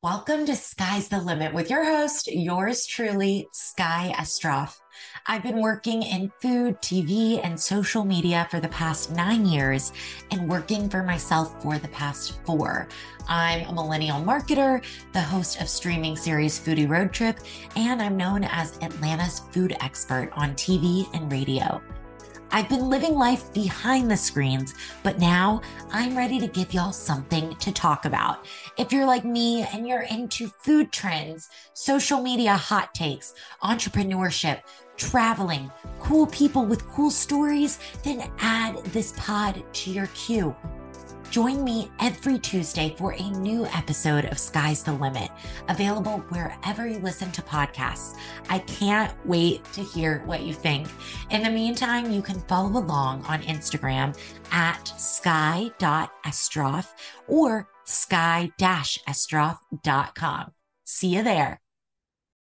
Welcome to Skye's the Limit with your host, yours truly, Skye Estroff. I've been working in food, TV, and social media for the past nine years and working for myself for the past four. I'm a millennial marketer, the host of streaming series Foodie Road Trip, and I'm known as Atlanta's food expert on TV and radio. I've been living life behind the screens, but now I'm ready to give y'all something to talk about. If you're like me and you're into food trends, social media hot takes, entrepreneurship, traveling, cool people with cool stories, then add this pod to your queue. Join me every Tuesday for a new episode of Skye's the Limit, available wherever you listen to podcasts. I can't wait to hear what you think. In the meantime, you can follow along on Instagram at skye.estroff or skye-estroff.com. See you there.